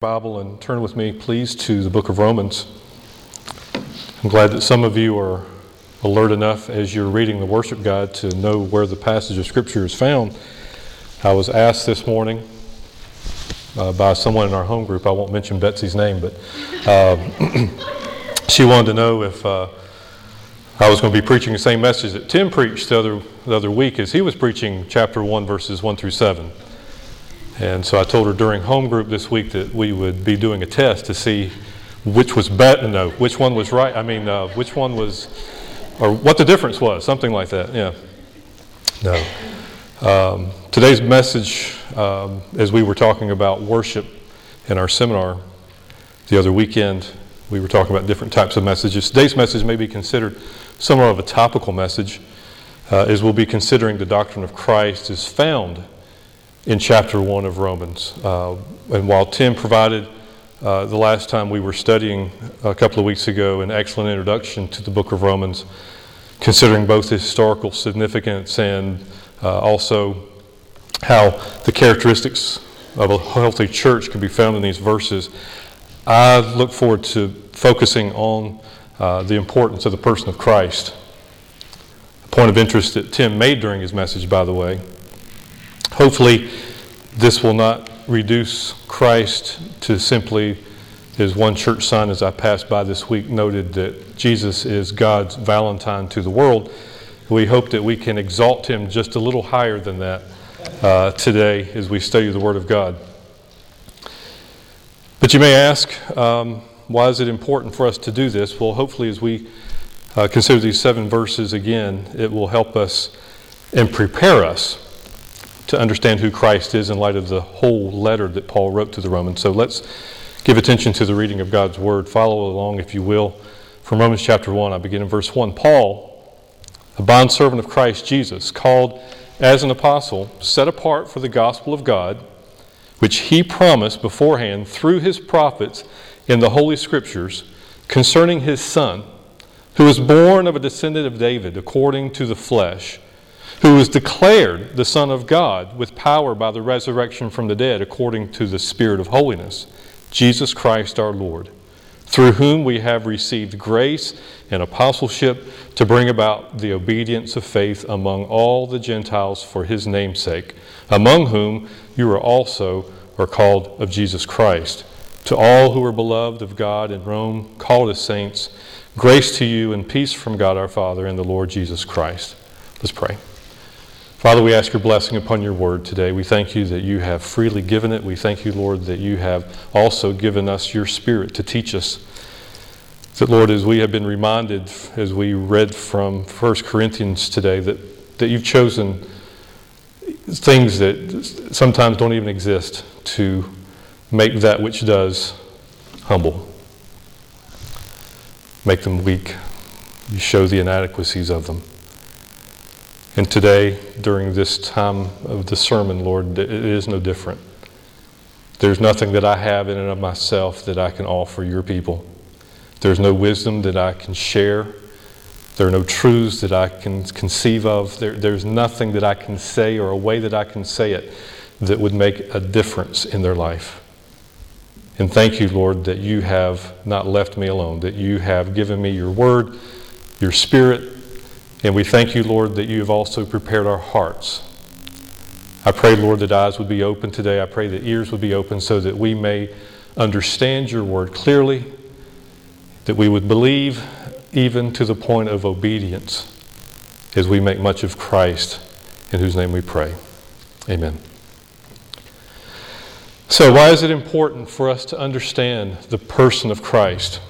Bible and turn with me, please, to the book of Romans. I'm glad that some of you are alert enough as you're reading the worship guide to know where the passage of Scripture is found. I was asked this morning uh, by someone in our home group, I won't mention Betsy's name, but uh, she wanted to know if uh, I was going to be preaching the same message that Tim preached the other, the other week as he was preaching chapter 1, verses 1 through 7. And so I told her during home group this week that we would be doing a test to see which was better, no, which one was right. I mean, uh, which one was, or what the difference was, something like that. Yeah. No. Um, today's message, um, as we were talking about worship in our seminar the other weekend, we were talking about different types of messages. Today's message may be considered somewhat of a topical message, uh, as we'll be considering the doctrine of Christ is found in chapter 1 of Romans. Uh, and while Tim provided uh, the last time we were studying a couple of weeks ago an excellent introduction to the book of Romans, considering both historical significance and uh, also how the characteristics of a healthy church can be found in these verses, I look forward to focusing on uh, the importance of the person of Christ. A point of interest that Tim made during his message, by the way. Hopefully, this will not reduce Christ to simply, as one church sign as I passed by this week noted, that Jesus is God's Valentine to the world. We hope that we can exalt him just a little higher than that uh, today as we study the Word of God. But you may ask, um, why is it important for us to do this? Well, hopefully, as we uh, consider these seven verses again, it will help us and prepare us to understand who Christ is in light of the whole letter that Paul wrote to the Romans. So let's give attention to the reading of God's word. Follow along, if you will, from Romans chapter 1. I begin in verse 1. Paul, a bondservant of Christ Jesus, called as an apostle, set apart for the gospel of God, which he promised beforehand through his prophets in the Holy Scriptures concerning his Son, who was born of a descendant of David according to the flesh who was declared the Son of God with power by the resurrection from the dead according to the Spirit of holiness, Jesus Christ our Lord, through whom we have received grace and apostleship to bring about the obedience of faith among all the Gentiles for his name's sake, among whom you are also are called of Jesus Christ. To all who are beloved of God in Rome, called as saints, grace to you and peace from God our Father and the Lord Jesus Christ. Let's pray. Father, we ask your blessing upon your word today. We thank you that you have freely given it. We thank you, Lord, that you have also given us your spirit to teach us. That, Lord, as we have been reminded as we read from 1 Corinthians today, that, that you've chosen things that sometimes don't even exist to make that which does humble, make them weak. You show the inadequacies of them. And today, during this time of the sermon, Lord, it is no different. There's nothing that I have in and of myself that I can offer your people. There's no wisdom that I can share. There are no truths that I can conceive of. There, there's nothing that I can say or a way that I can say it that would make a difference in their life. And thank you, Lord, that you have not left me alone, that you have given me your word, your spirit, and we thank you, Lord, that you have also prepared our hearts. I pray, Lord, that eyes would be open today. I pray that ears would be open so that we may understand your word clearly, that we would believe even to the point of obedience as we make much of Christ, in whose name we pray. Amen. So, why is it important for us to understand the person of Christ?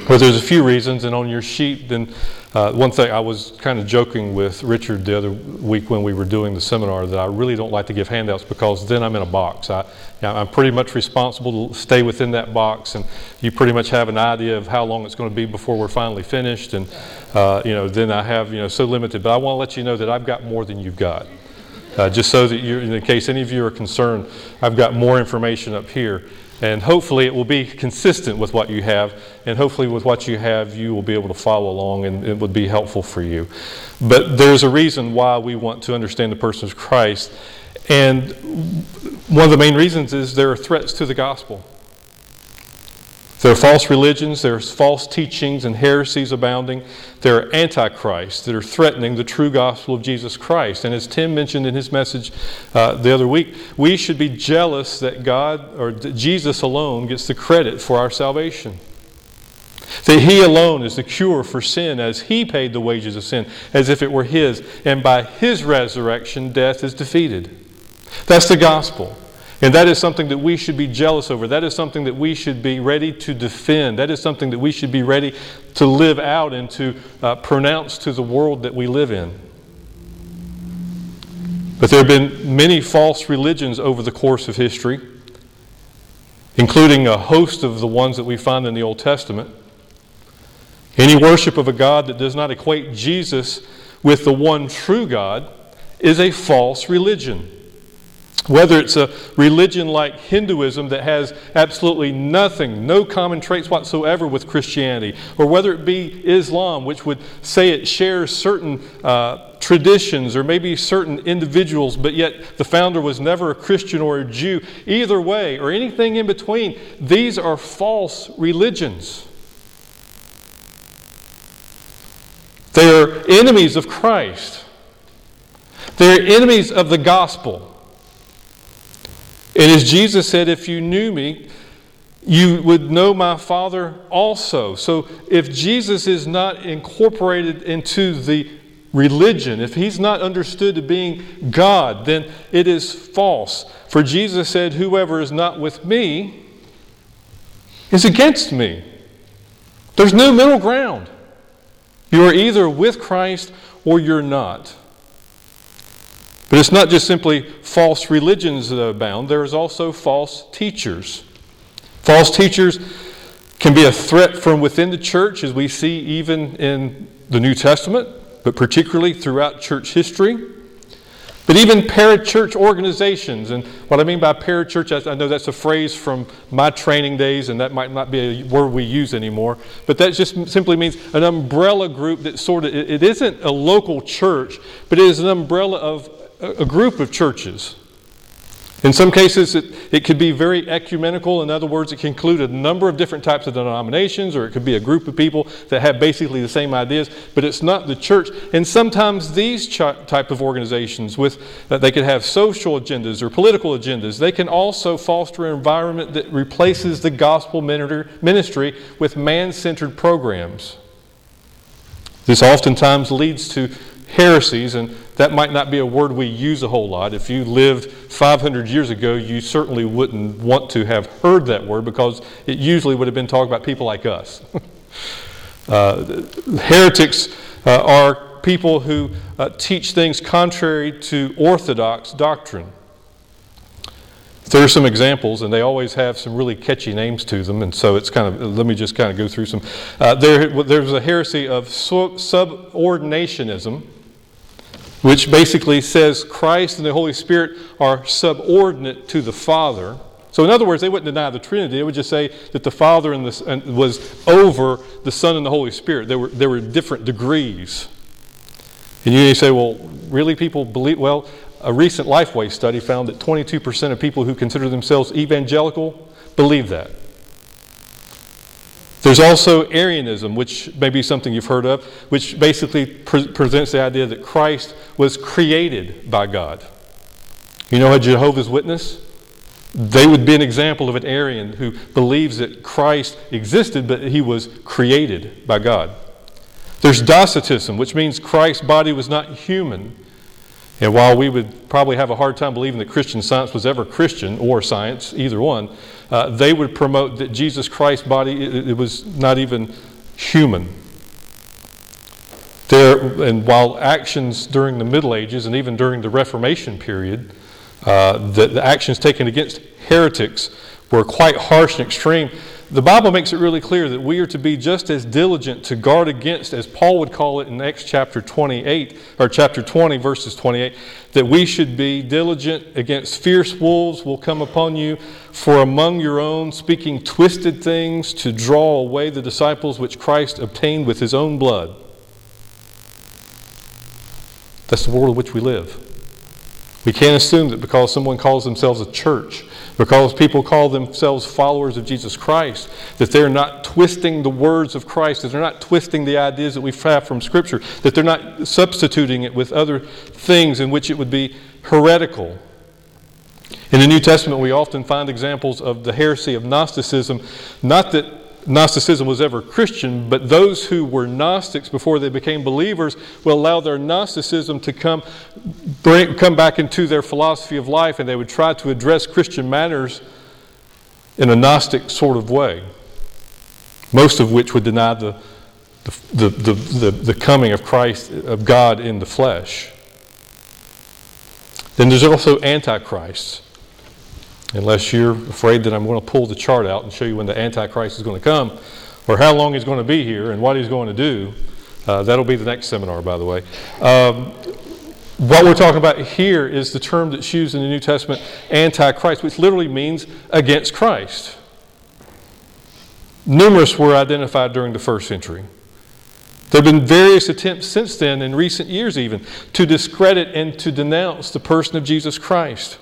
Well, there's a few reasons, and on your sheet, then uh, one thing I was kind of joking with Richard the other week when we were doing the seminar that I really don't like to give handouts because then I'm in a box. I, I'm pretty much responsible to stay within that box, and you pretty much have an idea of how long it's going to be before we're finally finished. And uh, you know, then I have you know so limited. But I want to let you know that I've got more than you've got. Uh, just so that you, in case any of you are concerned, I've got more information up here. And hopefully it will be consistent with what you have. And hopefully, with what you have, you will be able to follow along and it would be helpful for you. But there's a reason why we want to understand the person of Christ. And one of the main reasons is there are threats to the gospel. There are false religions, there's false teachings and heresies abounding. There are antichrists that are threatening the true gospel of Jesus Christ. And as Tim mentioned in his message uh, the other week, we should be jealous that God or that Jesus alone gets the credit for our salvation. That He alone is the cure for sin as He paid the wages of sin, as if it were His. And by His resurrection, death is defeated. That's the gospel. And that is something that we should be jealous over. That is something that we should be ready to defend. That is something that we should be ready to live out and to uh, pronounce to the world that we live in. But there have been many false religions over the course of history, including a host of the ones that we find in the Old Testament. Any worship of a God that does not equate Jesus with the one true God is a false religion. Whether it's a religion like Hinduism that has absolutely nothing, no common traits whatsoever with Christianity, or whether it be Islam, which would say it shares certain uh, traditions or maybe certain individuals, but yet the founder was never a Christian or a Jew, either way, or anything in between, these are false religions. They are enemies of Christ. They are enemies of the gospel. And as Jesus said, if you knew me, you would know my Father also. So if Jesus is not incorporated into the religion, if he's not understood to being God, then it is false. For Jesus said, Whoever is not with me is against me. There's no middle ground. You are either with Christ or you're not. But it's not just simply false religions that abound, there is also false teachers. False teachers can be a threat from within the church, as we see even in the New Testament, but particularly throughout church history. But even parachurch organizations, and what I mean by parachurch, I know that's a phrase from my training days, and that might not be a word we use anymore, but that just simply means an umbrella group that sort of, it isn't a local church, but it is an umbrella of a group of churches. In some cases, it, it could be very ecumenical. In other words, it can include a number of different types of denominations, or it could be a group of people that have basically the same ideas, but it's not the church. And sometimes these ch- type of organizations, with uh, they could have social agendas or political agendas, they can also foster an environment that replaces the gospel ministry with man-centered programs. This oftentimes leads to heresies, and that might not be a word we use a whole lot. If you lived 500 years ago, you certainly wouldn't want to have heard that word because it usually would have been talking about people like us. uh, heretics uh, are people who uh, teach things contrary to orthodox doctrine. There are some examples, and they always have some really catchy names to them, and so it's kind of, let me just kind of go through some. Uh, there, there's a heresy of subordinationism, which basically says Christ and the Holy Spirit are subordinate to the Father. So, in other words, they wouldn't deny the Trinity. They would just say that the Father and the, and was over the Son and the Holy Spirit. There were, there were different degrees. And you say, well, really, people believe? Well, a recent Lifeway study found that 22% of people who consider themselves evangelical believe that. There's also Arianism, which may be something you've heard of, which basically pre- presents the idea that Christ was created by God. You know a Jehovah's Witness? They would be an example of an Arian who believes that Christ existed, but he was created by God. There's Docetism, which means Christ's body was not human. And while we would probably have a hard time believing that Christian science was ever Christian or science, either one, uh, they would promote that Jesus Christ's body, it, it was not even human. There, and while actions during the Middle Ages and even during the Reformation period, uh, the, the actions taken against heretics were quite harsh and extreme, the Bible makes it really clear that we are to be just as diligent to guard against, as Paul would call it in Acts chapter 28, or chapter 20, verses 28, that we should be diligent against fierce wolves will come upon you, for among your own, speaking twisted things to draw away the disciples which Christ obtained with his own blood. That's the world in which we live. We can't assume that because someone calls themselves a church because people call themselves followers of Jesus Christ, that they're not twisting the words of Christ, that they're not twisting the ideas that we have from Scripture, that they're not substituting it with other things in which it would be heretical. In the New Testament, we often find examples of the heresy of Gnosticism, not that Gnosticism was ever Christian, but those who were Gnostics before they became believers will allow their Gnosticism to come, bring, come back into their philosophy of life, and they would try to address Christian matters in a Gnostic sort of way, most of which would deny the, the, the, the, the coming of Christ, of God in the flesh. Then there's also Antichrists unless you're afraid that I'm going to pull the chart out and show you when the Antichrist is going to come, or how long he's going to be here, and what he's going to do. Uh, that'll be the next seminar, by the way. Um, what we're talking about here is the term that's used in the New Testament, Antichrist, which literally means against Christ. Numerous were identified during the first century. There have been various attempts since then, in recent years even, to discredit and to denounce the person of Jesus Christ.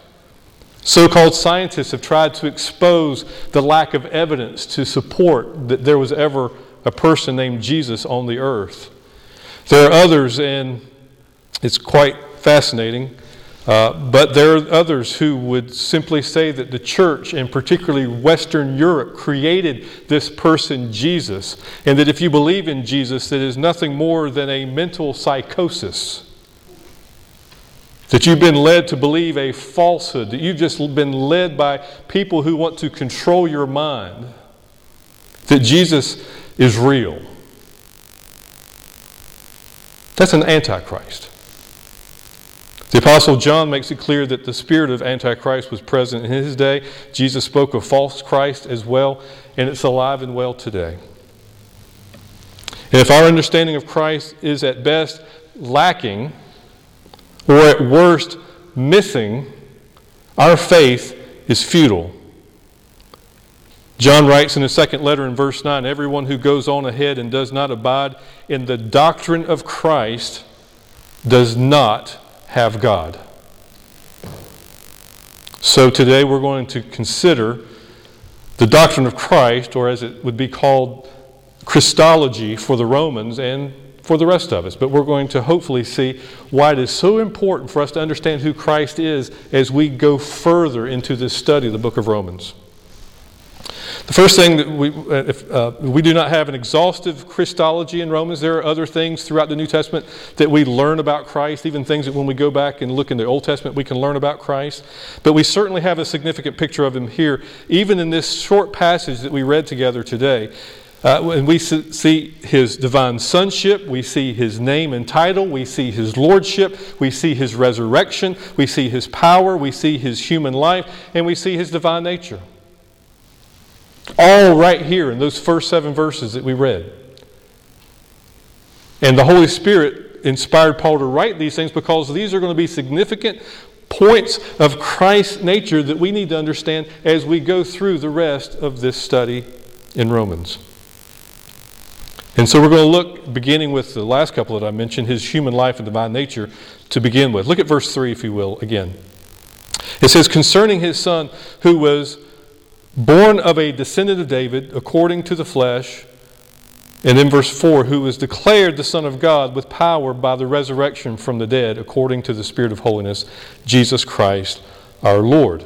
So called scientists have tried to expose the lack of evidence to support that there was ever a person named Jesus on the earth. There are others, and it's quite fascinating, uh, but there are others who would simply say that the church, and particularly Western Europe, created this person Jesus, and that if you believe in Jesus, that is nothing more than a mental psychosis. That you've been led to believe a falsehood, that you've just been led by people who want to control your mind, that Jesus is real. That's an antichrist. The Apostle John makes it clear that the spirit of Antichrist was present in his day. Jesus spoke of false Christ as well, and it's alive and well today. And if our understanding of Christ is at best lacking, or at worst missing, our faith is futile. John writes in his second letter in verse 9 Everyone who goes on ahead and does not abide in the doctrine of Christ does not have God. So today we're going to consider the doctrine of Christ, or as it would be called, Christology for the Romans and for the rest of us. But we're going to hopefully see why it is so important for us to understand who Christ is as we go further into this study of the book of Romans. The first thing that we, uh, if, uh, we do not have an exhaustive Christology in Romans. There are other things throughout the New Testament that we learn about Christ, even things that when we go back and look in the Old Testament, we can learn about Christ. But we certainly have a significant picture of him here, even in this short passage that we read together today. Uh, and we see his divine sonship, we see his name and title, we see his lordship, we see his resurrection, we see his power, we see his human life, and we see his divine nature. All right here in those first seven verses that we read. And the Holy Spirit inspired Paul to write these things because these are going to be significant points of Christ's nature that we need to understand as we go through the rest of this study in Romans. And so we're going to look, beginning with the last couple that I mentioned, his human life and divine nature to begin with. Look at verse 3, if you will, again. It says, Concerning his son, who was born of a descendant of David, according to the flesh, and in verse 4, who was declared the Son of God with power by the resurrection from the dead, according to the Spirit of holiness, Jesus Christ our Lord.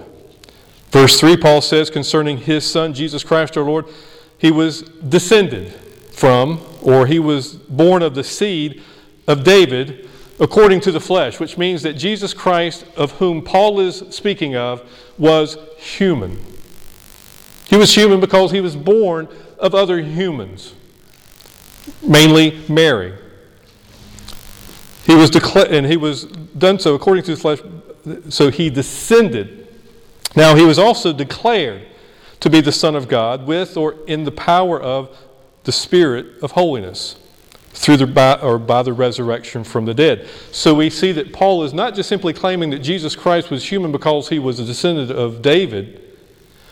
Verse 3, Paul says, concerning his Son, Jesus Christ our Lord, he was descended from, or he was born of the seed of David according to the flesh, which means that Jesus Christ, of whom Paul is speaking of, was human. He was human because he was born of other humans, mainly Mary. He was declared, and he was done so according to the flesh, so he descended. Now he was also declared to be the Son of God with or in the power of the Spirit of holiness through the by, or by the resurrection from the dead. So we see that Paul is not just simply claiming that Jesus Christ was human because he was a descendant of David,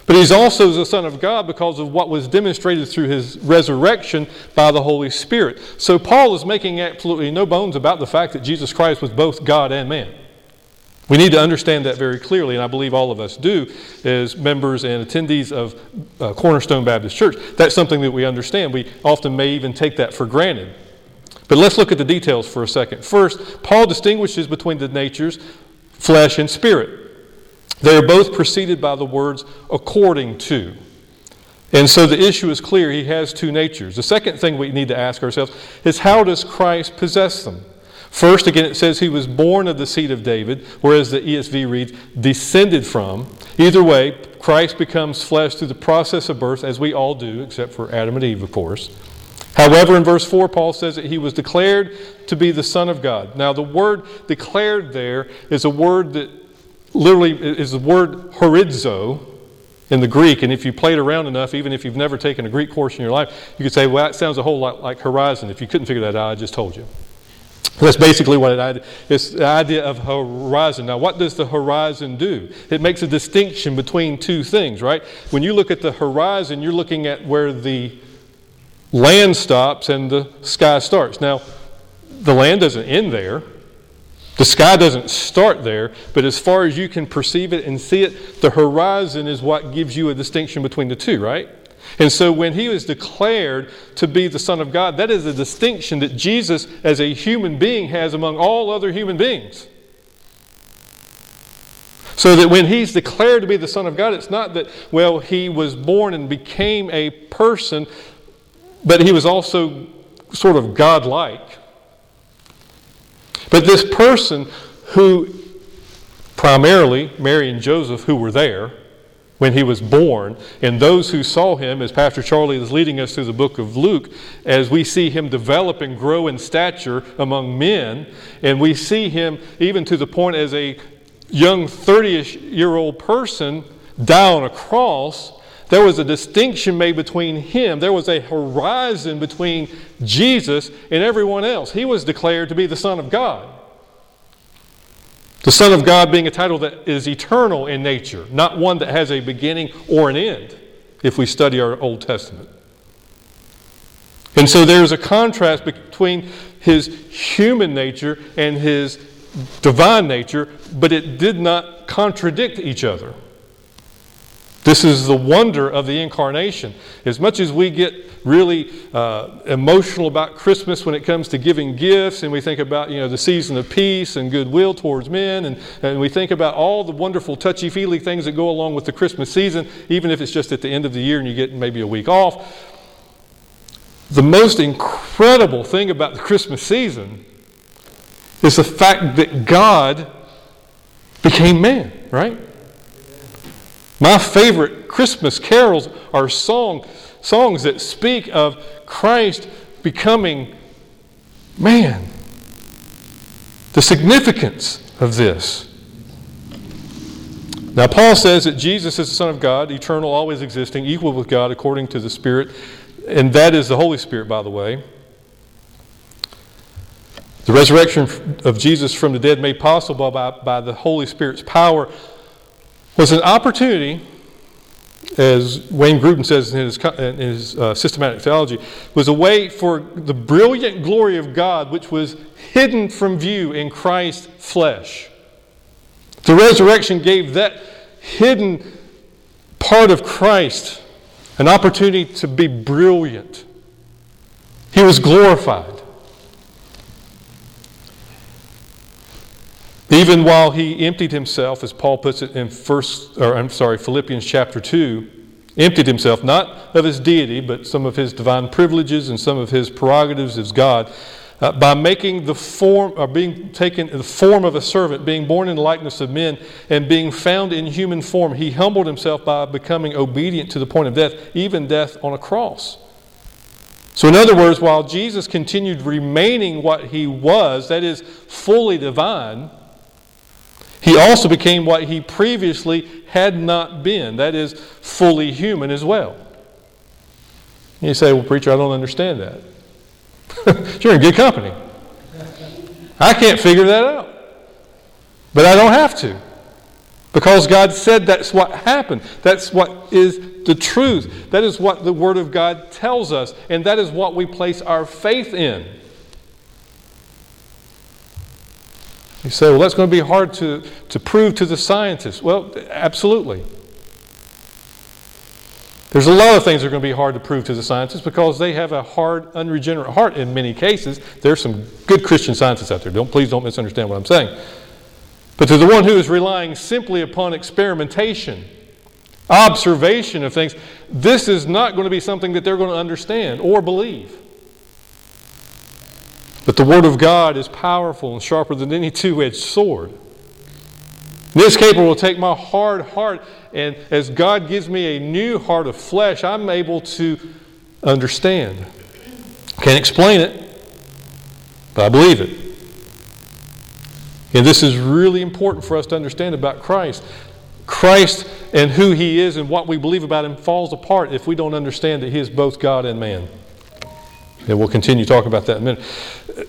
but he's also the Son of God because of what was demonstrated through his resurrection by the Holy Spirit. So Paul is making absolutely no bones about the fact that Jesus Christ was both God and man. We need to understand that very clearly, and I believe all of us do as members and attendees of uh, Cornerstone Baptist Church. That's something that we understand. We often may even take that for granted. But let's look at the details for a second. First, Paul distinguishes between the natures flesh and spirit. They are both preceded by the words according to. And so the issue is clear. He has two natures. The second thing we need to ask ourselves is how does Christ possess them? First, again, it says he was born of the seed of David, whereas the ESV reads descended from. Either way, Christ becomes flesh through the process of birth, as we all do, except for Adam and Eve, of course. However, in verse 4, Paul says that he was declared to be the Son of God. Now, the word declared there is a word that literally is the word horizo in the Greek. And if you played around enough, even if you've never taken a Greek course in your life, you could say, well, that sounds a whole lot like horizon. If you couldn't figure that out, I just told you. That's basically what it is. It's The idea of horizon. Now, what does the horizon do? It makes a distinction between two things, right? When you look at the horizon, you're looking at where the land stops and the sky starts. Now, the land doesn't end there. The sky doesn't start there, but as far as you can perceive it and see it, the horizon is what gives you a distinction between the two, right? And so when he was declared to be the Son of God, that is a distinction that Jesus, as a human being, has among all other human beings. So that when he's declared to be the Son of God, it's not that, well, he was born and became a person, but he was also sort of godlike. But this person who, primarily Mary and Joseph, who were there, when he was born. And those who saw him, as Pastor Charlie is leading us through the book of Luke, as we see him develop and grow in stature among men, and we see him even to the point as a young 30 year old person down a cross, there was a distinction made between him. There was a horizon between Jesus and everyone else. He was declared to be the Son of God. The Son of God being a title that is eternal in nature, not one that has a beginning or an end, if we study our Old Testament. And so there's a contrast between his human nature and his divine nature, but it did not contradict each other. This is the wonder of the incarnation. As much as we get really uh, emotional about Christmas when it comes to giving gifts, and we think about you know the season of peace and goodwill towards men, and, and we think about all the wonderful touchy feely things that go along with the Christmas season, even if it's just at the end of the year and you get maybe a week off. The most incredible thing about the Christmas season is the fact that God became man, right? My favorite Christmas carols are song, songs that speak of Christ becoming man. The significance of this. Now, Paul says that Jesus is the Son of God, eternal, always existing, equal with God according to the Spirit, and that is the Holy Spirit, by the way. The resurrection of Jesus from the dead, made possible by, by the Holy Spirit's power, was an opportunity, as Wayne Grudem says in his, in his uh, systematic theology, was a way for the brilliant glory of God, which was hidden from view in Christ's flesh. The resurrection gave that hidden part of Christ an opportunity to be brilliant. He was glorified. Even while he emptied himself, as Paul puts it in first, or I'm sorry, Philippians chapter 2, emptied himself not of his deity, but some of his divine privileges and some of his prerogatives as God, uh, by making the form, or being taken the form of a servant, being born in the likeness of men, and being found in human form, he humbled himself by becoming obedient to the point of death, even death on a cross. So, in other words, while Jesus continued remaining what he was, that is, fully divine, he also became what he previously had not been, that is, fully human as well. You say, Well, preacher, I don't understand that. You're in good company. I can't figure that out. But I don't have to. Because God said that's what happened. That's what is the truth. That is what the Word of God tells us. And that is what we place our faith in. You say, well, that's going to be hard to, to prove to the scientists. Well, absolutely. There's a lot of things that are going to be hard to prove to the scientists because they have a hard, unregenerate heart in many cases. There's some good Christian scientists out there. Don't, please don't misunderstand what I'm saying. But to the one who is relying simply upon experimentation, observation of things, this is not going to be something that they're going to understand or believe. But the Word of God is powerful and sharper than any two edged sword. This capable to take my hard heart, and as God gives me a new heart of flesh, I'm able to understand. Can't explain it, but I believe it. And this is really important for us to understand about Christ. Christ and who He is and what we believe about Him falls apart if we don't understand that He is both God and man. And we'll continue talking about that in a minute.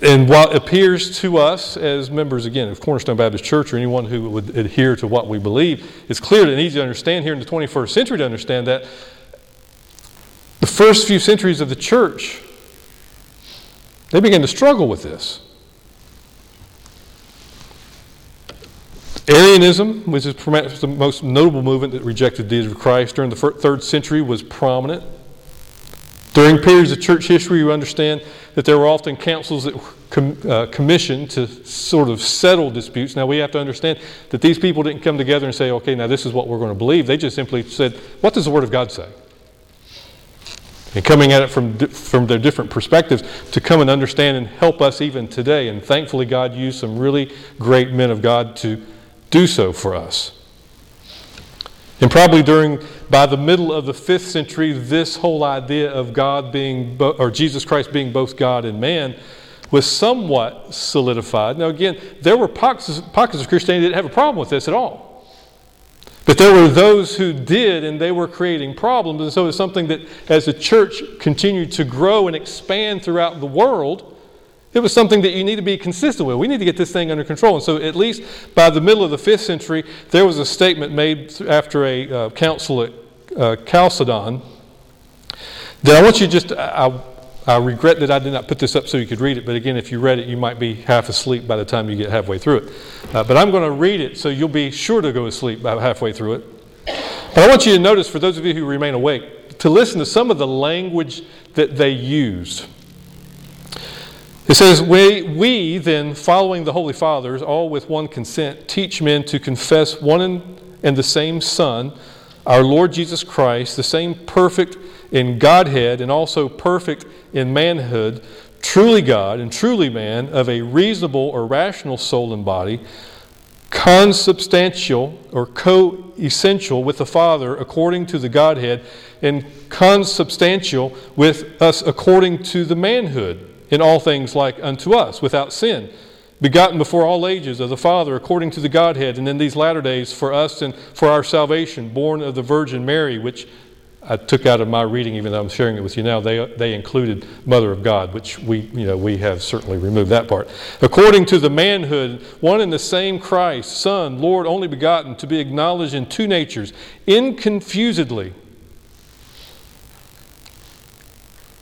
And what appears to us as members, again, of Cornerstone Baptist Church or anyone who would adhere to what we believe, it's clear and easy to understand here in the 21st century to understand that the first few centuries of the church, they began to struggle with this. Arianism, which is perhaps the most notable movement that rejected the deity of Christ during the third century, was prominent. During periods of church history, you understand that there were often councils that were com- uh, commissioned to sort of settle disputes. Now, we have to understand that these people didn't come together and say, okay, now this is what we're going to believe. They just simply said, what does the Word of God say? And coming at it from, from their different perspectives to come and understand and help us even today. And thankfully, God used some really great men of God to do so for us. And probably during, by the middle of the fifth century, this whole idea of God being, or Jesus Christ being both God and man was somewhat solidified. Now, again, there were pockets, pockets of Christianity that didn't have a problem with this at all. But there were those who did, and they were creating problems. And so it's something that, as the church continued to grow and expand throughout the world, it was something that you need to be consistent with. We need to get this thing under control. And so, at least by the middle of the fifth century, there was a statement made after a uh, council at uh, Chalcedon that I want you just, I, I regret that I did not put this up so you could read it, but again, if you read it, you might be half asleep by the time you get halfway through it. Uh, but I'm going to read it so you'll be sure to go to sleep halfway through it. But I want you to notice, for those of you who remain awake, to listen to some of the language that they used. It says, we, we then, following the Holy Fathers, all with one consent, teach men to confess one and the same Son, our Lord Jesus Christ, the same perfect in Godhead and also perfect in manhood, truly God and truly man, of a reasonable or rational soul and body, consubstantial or co essential with the Father according to the Godhead, and consubstantial with us according to the manhood in all things like unto us, without sin, begotten before all ages of the Father according to the Godhead, and in these latter days for us and for our salvation, born of the Virgin Mary, which I took out of my reading, even though I'm sharing it with you now, they, they included Mother of God, which we, you know, we have certainly removed that part. According to the manhood, one and the same Christ, Son, Lord, only begotten, to be acknowledged in two natures, inconfusedly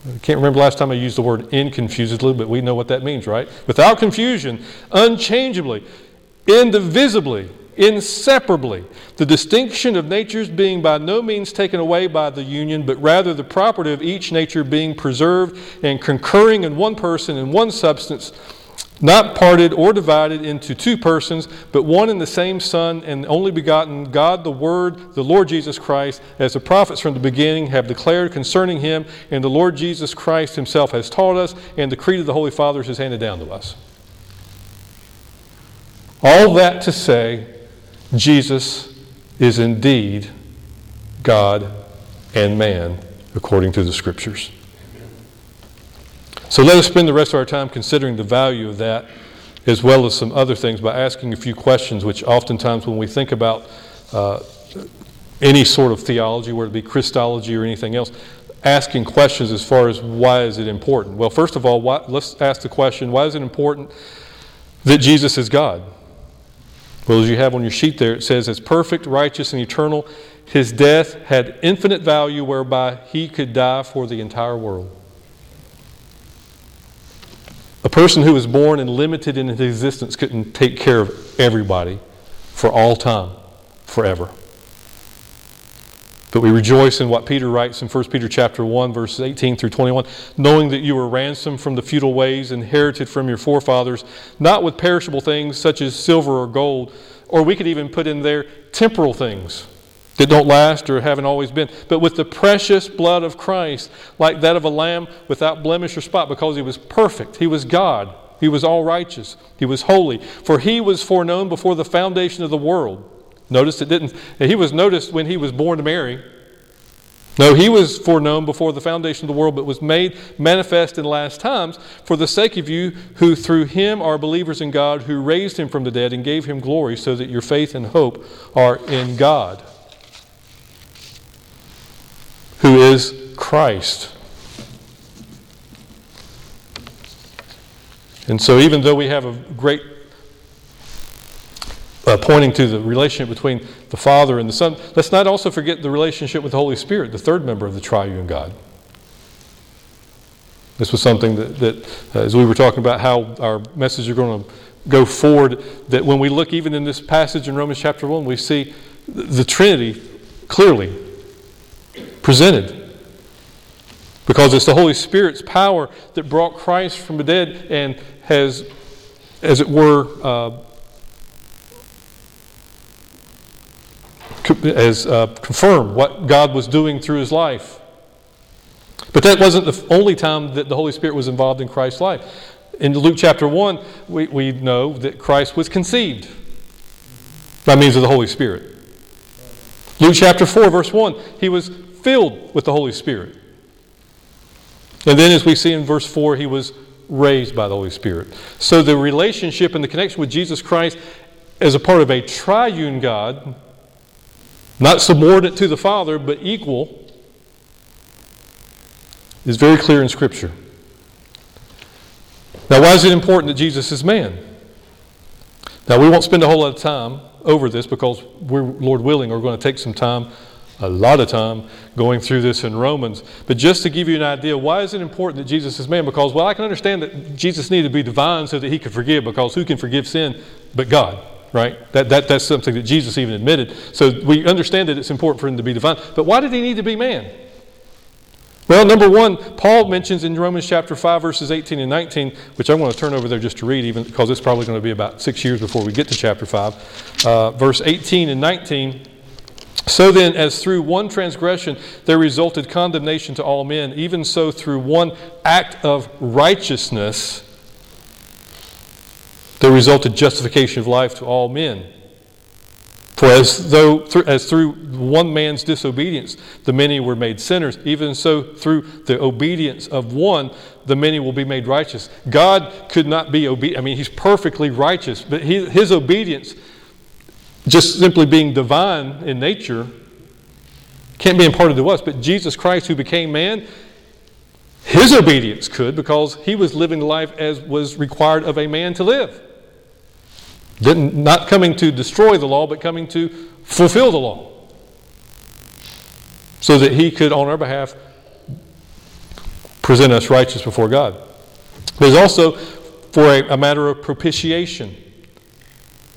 I can't remember last time I used the word inconfusedly, but we know what that means, right? Without confusion, unchangeably, indivisibly, inseparably. The distinction of natures being by no means taken away by the union, but rather the property of each nature being preserved and concurring in one person and one substance not parted or divided into two persons, but one and the same Son and only begotten God the Word, the Lord Jesus Christ, as the prophets from the beginning have declared concerning him, and the Lord Jesus Christ himself has taught us, and the creed of the Holy Fathers is handed down to us. All that to say, Jesus is indeed God and man, according to the Scriptures. So let us spend the rest of our time considering the value of that, as well as some other things, by asking a few questions, which oftentimes when we think about uh, any sort of theology, whether it be Christology or anything else, asking questions as far as why is it important? Well, first of all, why, let's ask the question why is it important that Jesus is God? Well, as you have on your sheet there, it says, as perfect, righteous, and eternal, his death had infinite value whereby he could die for the entire world. A person who was born and limited in his existence couldn't take care of everybody for all time, forever. But we rejoice in what Peter writes in 1 Peter chapter 1 verses 18 through 21, knowing that you were ransomed from the futile ways inherited from your forefathers, not with perishable things such as silver or gold, or we could even put in there temporal things that don't last or haven't always been, but with the precious blood of Christ, like that of a lamb without blemish or spot, because he was perfect. He was God. He was all righteous. He was holy. For he was foreknown before the foundation of the world Notice it didn't, he was noticed when he was born to Mary. No, he was foreknown before the foundation of the world, but was made manifest in last times for the sake of you who through him are believers in God, who raised him from the dead and gave him glory, so that your faith and hope are in God, who is Christ. And so, even though we have a great uh, pointing to the relationship between the Father and the Son, let's not also forget the relationship with the Holy Spirit, the third member of the triune God. This was something that, that uh, as we were talking about how our message are going to go forward, that when we look even in this passage in Romans chapter 1, we see the Trinity clearly presented. Because it's the Holy Spirit's power that brought Christ from the dead and has, as it were, uh, as uh, confirm what God was doing through his life. But that wasn't the only time that the Holy Spirit was involved in Christ's life. In Luke chapter 1, we, we know that Christ was conceived by means of the Holy Spirit. Luke chapter 4, verse 1, he was filled with the Holy Spirit. And then, as we see in verse 4, he was raised by the Holy Spirit. So the relationship and the connection with Jesus Christ as a part of a triune God not subordinate to the Father, but equal, is very clear in Scripture. Now, why is it important that Jesus is man? Now, we won't spend a whole lot of time over this because we're, Lord willing, are going to take some time, a lot of time, going through this in Romans. But just to give you an idea, why is it important that Jesus is man? Because, well, I can understand that Jesus needed to be divine so that he could forgive, because who can forgive sin but God? right? That, that, that's something that Jesus even admitted. So we understand that it's important for him to be divine. But why did he need to be man? Well, number one, Paul mentions in Romans chapter 5, verses 18 and 19, which I'm going to turn over there just to read, even because it's probably going to be about six years before we get to chapter 5. Uh, verse 18 and 19. So then, as through one transgression there resulted condemnation to all men, even so through one act of righteousness there resulted justification of life to all men. For as though as through one man's disobedience the many were made sinners, even so through the obedience of one the many will be made righteous. God could not be obedient. I mean, he's perfectly righteous, but he, his obedience, just simply being divine in nature, can't be imparted to us. But Jesus Christ, who became man, his obedience could because he was living life as was required of a man to live. Didn't, not coming to destroy the law, but coming to fulfill the law. So that he could, on our behalf, present us righteous before God. There's also for a, a matter of propitiation.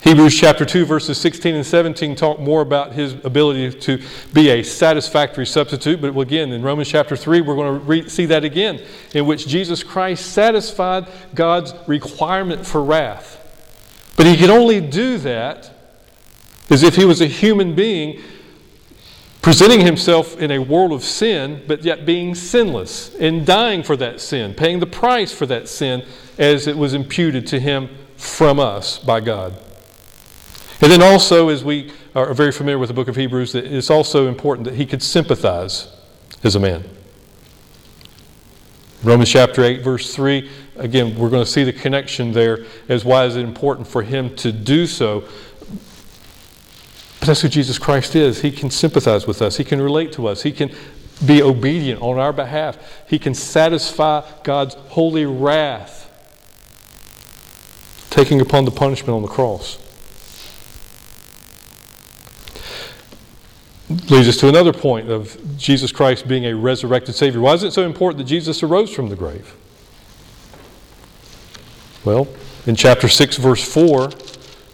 Hebrews chapter 2, verses 16 and 17 talk more about his ability to be a satisfactory substitute. But again, in Romans chapter 3, we're going to re- see that again, in which Jesus Christ satisfied God's requirement for wrath. But he could only do that as if he was a human being presenting himself in a world of sin, but yet being sinless and dying for that sin, paying the price for that sin as it was imputed to him from us by God. And then also, as we are very familiar with the book of Hebrews, that it's also important that he could sympathize as a man. Romans chapter 8, verse 3, again, we're going to see the connection there as why is it important for him to do so. But that's who Jesus Christ is. He can sympathize with us, he can relate to us, he can be obedient on our behalf, he can satisfy God's holy wrath, taking upon the punishment on the cross. Leads us to another point of Jesus Christ being a resurrected Savior. Why is it so important that Jesus arose from the grave? Well, in chapter 6, verse 4,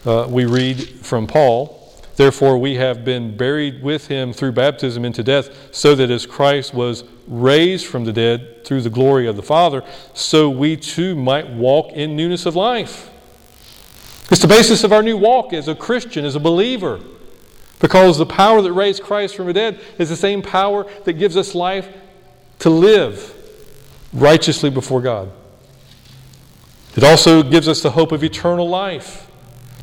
uh, we read from Paul Therefore, we have been buried with him through baptism into death, so that as Christ was raised from the dead through the glory of the Father, so we too might walk in newness of life. It's the basis of our new walk as a Christian, as a believer. Because the power that raised Christ from the dead is the same power that gives us life to live righteously before God. It also gives us the hope of eternal life.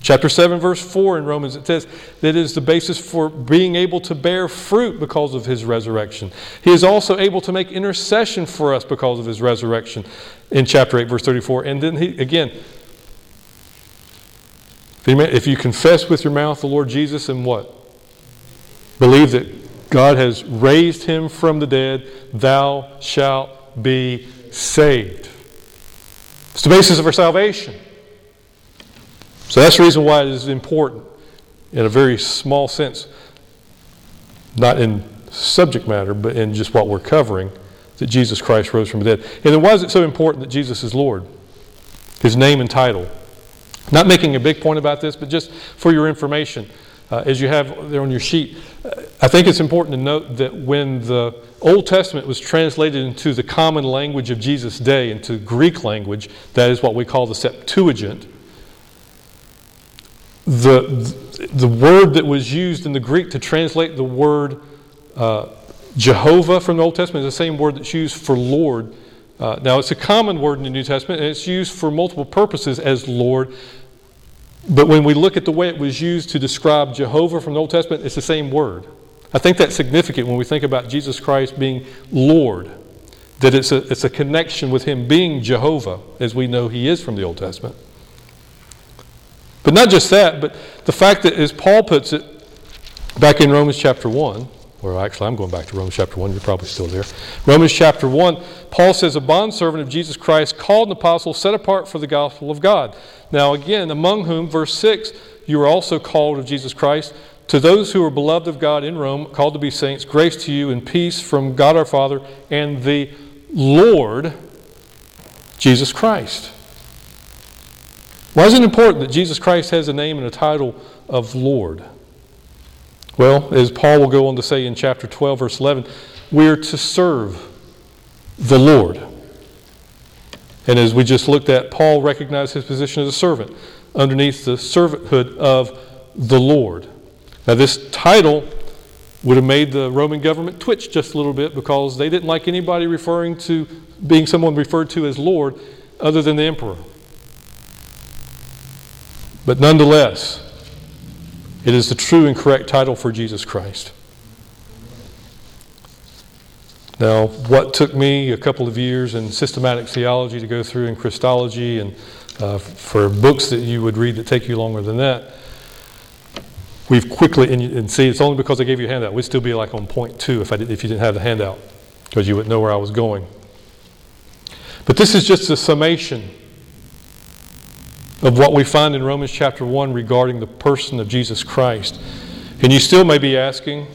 Chapter 7, verse 4 in Romans, it says that it is the basis for being able to bear fruit because of his resurrection. He is also able to make intercession for us because of his resurrection in chapter 8, verse 34. And then he, again, if you confess with your mouth the Lord Jesus and what? Believe that God has raised him from the dead, thou shalt be saved. It's the basis of our salvation. So that's the reason why it is important in a very small sense, not in subject matter, but in just what we're covering, that Jesus Christ rose from the dead. And then why is it so important that Jesus is Lord? His name and title. Not making a big point about this, but just for your information, uh, as you have there on your sheet, I think it's important to note that when the Old Testament was translated into the common language of Jesus' day, into Greek language, that is what we call the Septuagint, the, the word that was used in the Greek to translate the word uh, Jehovah from the Old Testament is the same word that's used for Lord. Uh, now, it's a common word in the New Testament, and it's used for multiple purposes as Lord. But when we look at the way it was used to describe Jehovah from the Old Testament, it's the same word. I think that's significant when we think about Jesus Christ being Lord, that it's a, it's a connection with Him being Jehovah, as we know He is from the Old Testament. But not just that, but the fact that, as Paul puts it back in Romans chapter 1, or actually I'm going back to Romans chapter 1, you're probably still there. Romans chapter 1, Paul says, A bondservant of Jesus Christ, called an apostle, set apart for the gospel of God. Now, again, among whom, verse 6, you are also called of Jesus Christ. To those who are beloved of God in Rome, called to be saints, grace to you and peace from God our Father and the Lord Jesus Christ. Why is it important that Jesus Christ has a name and a title of Lord? Well, as Paul will go on to say in chapter 12, verse 11, we're to serve the Lord. And as we just looked at, Paul recognized his position as a servant underneath the servanthood of the Lord. Now, this title would have made the Roman government twitch just a little bit because they didn't like anybody referring to being someone referred to as Lord other than the emperor. But nonetheless, it is the true and correct title for Jesus Christ. Now, what took me a couple of years in systematic theology to go through in Christology and uh, for books that you would read that take you longer than that, we've quickly, and, and, see, it's only because I gave you a handout. We'd still be like on point two if, I did, if you didn't have the handout, because you wouldn't know where I was going. But this is just a summation of what we find in Romans chapter 1 regarding the person of Jesus Christ. And you still may be asking,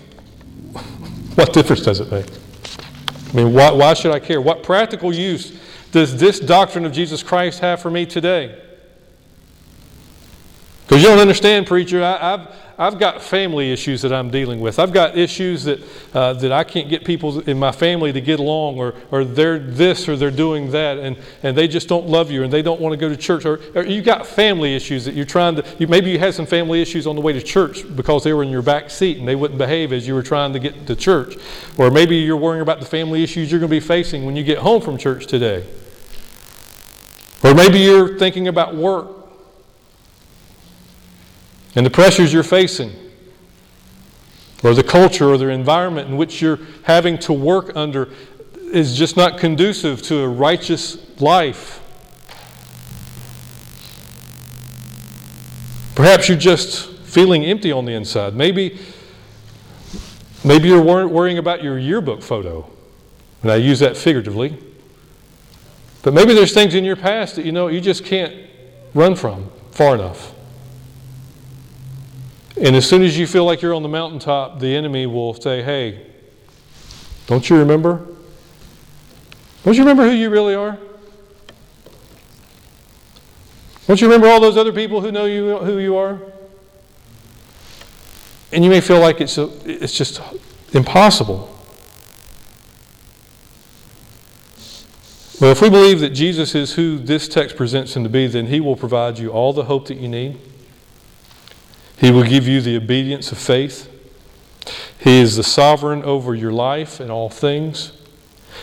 what difference does it make? I mean, why, why should I care? What practical use does this doctrine of Jesus Christ have for me today? Because you don't understand, preacher. I, have I've got family issues that I'm dealing with. I've got issues that, uh, that I can't get people in my family to get along, or, or they're this or they're doing that, and, and they just don't love you and they don't want to go to church. Or, or you got family issues that you're trying to, you, maybe you had some family issues on the way to church because they were in your back seat and they wouldn't behave as you were trying to get to church. Or maybe you're worrying about the family issues you're going to be facing when you get home from church today. Or maybe you're thinking about work and the pressures you're facing, or the culture or the environment in which you're having to work under, is just not conducive to a righteous life. Perhaps you're just feeling empty on the inside. Maybe, maybe you're worrying about your yearbook photo, and I use that figuratively. But maybe there's things in your past that you know you just can't run from far enough. And as soon as you feel like you're on the mountaintop, the enemy will say, Hey, don't you remember? Don't you remember who you really are? Don't you remember all those other people who know you, who you are? And you may feel like it's, a, it's just impossible. Well, if we believe that Jesus is who this text presents him to be, then he will provide you all the hope that you need. He will give you the obedience of faith. He is the sovereign over your life and all things.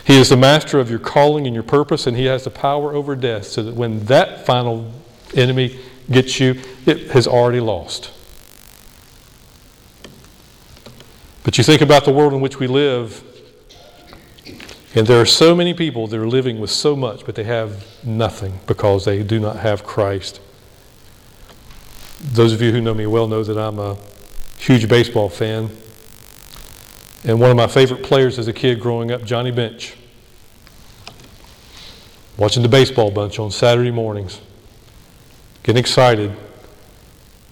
He is the master of your calling and your purpose, and he has the power over death so that when that final enemy gets you, it has already lost. But you think about the world in which we live, and there are so many people that are living with so much, but they have nothing because they do not have Christ. Those of you who know me well know that I'm a huge baseball fan. And one of my favorite players as a kid growing up, Johnny Bench. Watching the baseball bunch on Saturday mornings. Getting excited.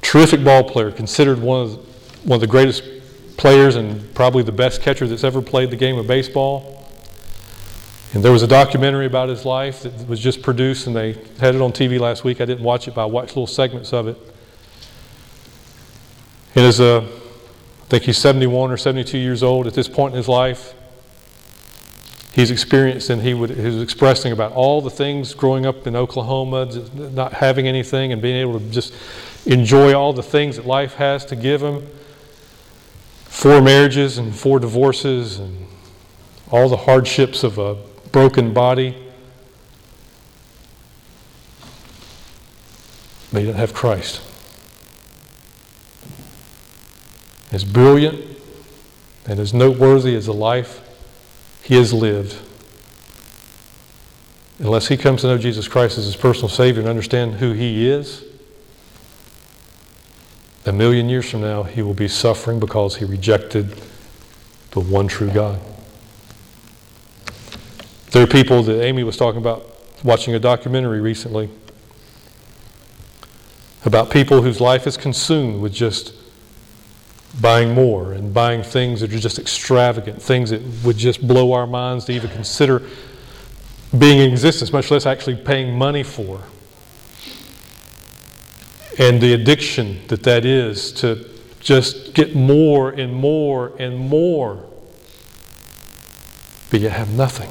Terrific ball player, considered one of, one of the greatest players and probably the best catcher that's ever played the game of baseball. And there was a documentary about his life that was just produced, and they had it on TV last week. I didn't watch it, but I watched little segments of it. And as a, I think he's 71 or 72 years old at this point in his life, he's experienced and he, would, he was expressing about all the things growing up in Oklahoma, not having anything and being able to just enjoy all the things that life has to give him. Four marriages and four divorces and all the hardships of a broken body. But he didn't have Christ. As brilliant and as noteworthy as the life he has lived, unless he comes to know Jesus Christ as his personal Savior and understand who he is, a million years from now, he will be suffering because he rejected the one true God. There are people that Amy was talking about watching a documentary recently about people whose life is consumed with just buying more and buying things that are just extravagant, things that would just blow our minds to even consider being in existence, much less actually paying money for. And the addiction that that is to just get more and more and more, but yet have nothing.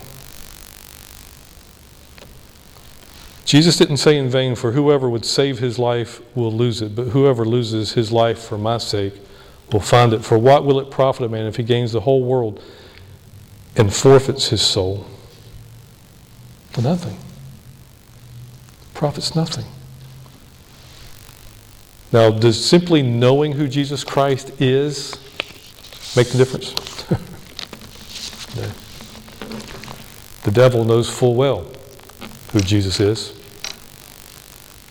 Jesus didn't say in vain, For whoever would save his life will lose it, but whoever loses his life for my sake will find it. For what will it profit a man if he gains the whole world and forfeits his soul? For nothing. Profits nothing. Now, does simply knowing who Jesus Christ is make the difference? no. The devil knows full well who Jesus is.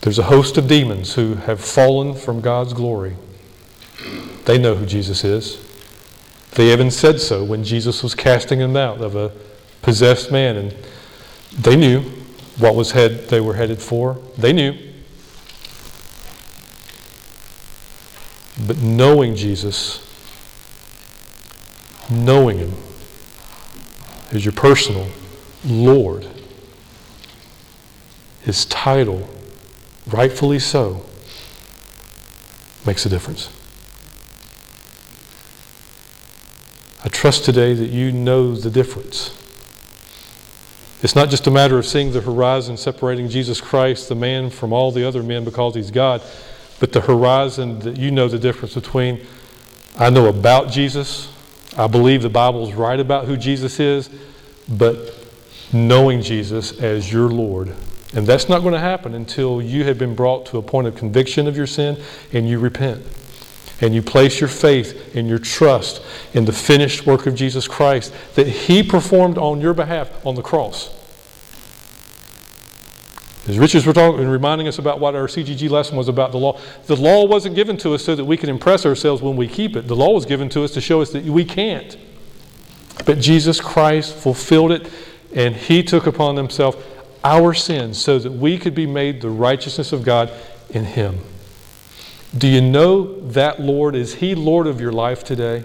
There's a host of demons who have fallen from God's glory. They know who Jesus is. They even said so when Jesus was casting them out of a possessed man, and they knew what was head they were headed for. They knew. But knowing Jesus, knowing Him as your personal Lord, His title rightfully so, makes a difference. Trust today that you know the difference. It's not just a matter of seeing the horizon separating Jesus Christ, the man, from all the other men because he's God, but the horizon that you know the difference between I know about Jesus, I believe the Bible's right about who Jesus is, but knowing Jesus as your Lord and that's not going to happen until you have been brought to a point of conviction of your sin and you repent. And you place your faith and your trust in the finished work of Jesus Christ that He performed on your behalf on the cross. As Richards were talking reminding us about what our CGG lesson was about the law, the law wasn't given to us so that we can impress ourselves when we keep it. The law was given to us to show us that we can't. But Jesus Christ fulfilled it, and He took upon Himself our sins so that we could be made the righteousness of God in Him. Do you know that Lord? Is He Lord of your life today?